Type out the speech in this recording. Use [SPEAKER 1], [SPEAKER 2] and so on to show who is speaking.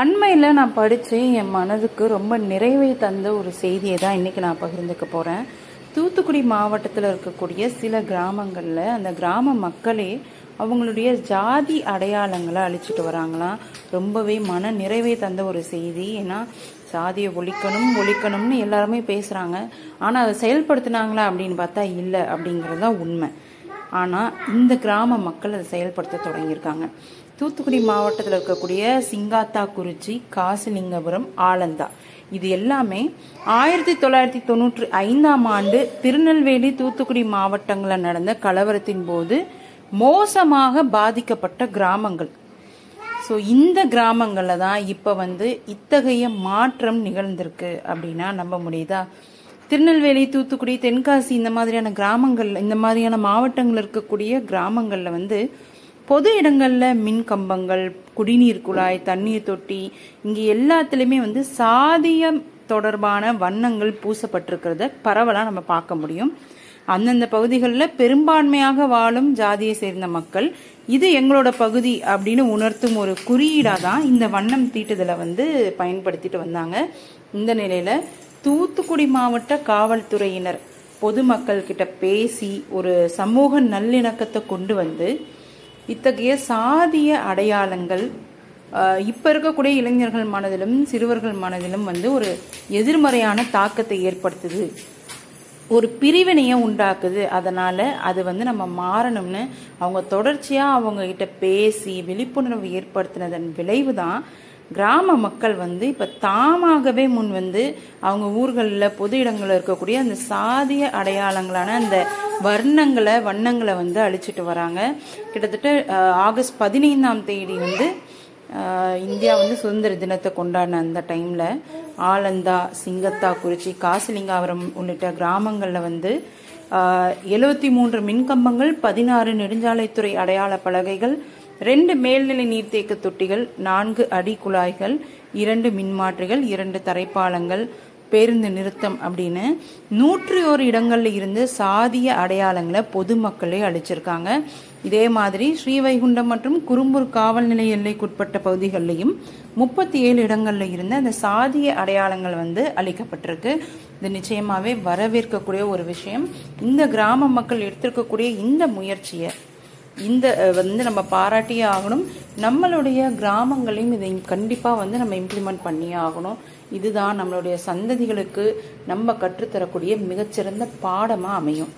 [SPEAKER 1] அண்மையில் நான் படித்து என் மனதுக்கு ரொம்ப நிறைவை தந்த ஒரு செய்தியை தான் இன்றைக்கி நான் பகிர்ந்துக்க போகிறேன் தூத்துக்குடி மாவட்டத்தில் இருக்கக்கூடிய சில கிராமங்களில் அந்த கிராம மக்களே அவங்களுடைய ஜாதி அடையாளங்களை அழிச்சிட்டு வராங்களாம். ரொம்பவே மன நிறைவை தந்த ஒரு செய்தி. ஏன்னா சாதியை ஒழிக்கணும் ஒழிக்கணும்னு எல்லாருமே பேசுகிறாங்க ஆனால் அதை செயல்படுத்தினாங்களா அப்படின்னு பார்த்தா இல்லை அப்படிங்கிறது தான் உண்மை. ஆனால் இந்த கிராம மக்கள் அதை செயல்படுத்த தொடங்கியிருக்காங்க. தூத்துக்குடி மாவட்டத்தில் இருக்கக்கூடிய சிங்காத்தா குறிச்சி காசிலிங்கபுரம் ஆலந்தா. இது எல்லாமே ஆயிரத்தி தொள்ளாயிரத்தி தொண்ணூற்றி ஐந்தாம் ஆண்டு திருநெல்வேலி தூத்துக்குடி மாவட்டங்களில் நடந்த கலவரத்தின் போது மோசமாக பாதிக்கப்பட்ட கிராமங்கள். ஸோ இந்த கிராமங்களில் தான் இப்போ வந்து இத்தகைய மாற்றம் நிகழ்ந்திருக்கு அப்படின்னா நம்ப முடியுதா? திருநெல்வேலி தூத்துக்குடி தென்காசி இந்த மாதிரியான கிராமங்கள் இந்த மாதிரியான மாவட்டங்கள் இருக்கக்கூடிய கிராமங்களில் வந்து பொது இடங்களில் மின் கம்பங்கள் குடிநீர் குழாய் தண்ணீர் தொட்டி இங்கே எல்லாத்துலேயுமே வந்து சாதியம் தொடர்பான வண்ணங்கள் பூசப்பட்டிருக்கிறத பரவலாக நம்ம பார்க்க முடியும். அந்தந்த பகுதிகளில் பெரும்பான்மையாக வாழும் ஜாதியை சேர்ந்த மக்கள் இது எங்களோட பகுதி அப்படின்னு உணர்த்தும் ஒரு குறியீடாக தான் இந்த வண்ணம் தீட்டுதலை வந்து பயன்படுத்திட்டு வந்தாங்க. இந்த நிலையில தூத்துக்குடி மாவட்ட காவல்துறையினர் பொதுமக்கள் கிட்ட பேசி ஒரு சமூக நல்லிணக்கத்தை கொண்டு வந்து இத்தகைய சாதிய அடையாளங்கள் இப்போ இருக்கக்கூடிய இளைஞர்கள் மனதிலும் சிறுவர்கள் மனதிலும் வந்து ஒரு எதிர்மறையான தாக்கத்தை ஏற்படுத்துது. ஒரு பிரிவினையை உண்டாக்குது. அதனால் அது வந்து நம்ம மாறணும்னு அவங்க தொடர்ச்சியாக அவங்கக்கிட்ட பேசி விழிப்புணர்வு ஏற்படுத்தினதன் விளைவு தான் கிராம மக்கள் வந்து இப்போ தாமாகவே முன் வந்து அவங்க ஊர்களில் பொது இடங்களில் இருக்கக்கூடிய அந்த சாதிய அடையாளங்களான அந்த வர்ணங்களை வண்ணங்களை வந்து அழிச்சிட்டு வராங்க. கிட்டத்தட்ட ஆகஸ்ட் பதினைந்தாம் தேதி வந்து இந்தியா வந்து சுதந்திர தினத்தை கொண்டாடின அந்த டைமில் ஆலந்தா சிங்கத்தா குறிச்சி காசிலிங்காபுரம் உள்ளிட்ட கிராமங்களில் வந்து எழுபத்தி மூன்று மின்கம்பங்கள் பதினாறு நெடுஞ்சாலைத்துறை அடையாள பலகைகள் ரெண்டு மேல்நிலை நீர்த்தேக்க தொட்டிகள் நான்கு அடி குழாய்கள் இரண்டு மின்மாற்றிகள் இரண்டு தரைப்பாலங்கள் பேருந்து நிறுத்தம் அப்படின்னு நூற்றி ஒரு இடங்கள்ல இருந்து சாதிய அடையாளங்களை பொதுமக்களே அழிச்சிருக்காங்க. இதே மாதிரி ஸ்ரீவைகுண்டம் மற்றும் குறும்பூர் காவல் நிலைய எல்லைக்குட்பட்ட பகுதிகளிலையும் முப்பத்தி ஏழு இடங்களில் இருந்த அந்த சாதிய அடையாளங்கள் வந்து அளிக்கப்பட்டிருக்கு. இது நிச்சயமாகவே வரவேற்கக்கூடிய ஒரு விஷயம். இந்த கிராம மக்கள் எடுத்திருக்கக்கூடிய இந்த முயற்சியை இந்த வந்து நம்ம பாராட்டியே ஆகணும். நம்மளுடைய கிராமங்களையும் இதை கண்டிப்பாக வந்து நம்ம இம்ப்ளிமெண்ட் பண்ணியே ஆகணும். இதுதான் நம்மளுடைய சந்ததிகளுக்கு நம்ம கற்றுத்தரக்கூடிய மிகச்சிறந்த பாடமாக அமையும்.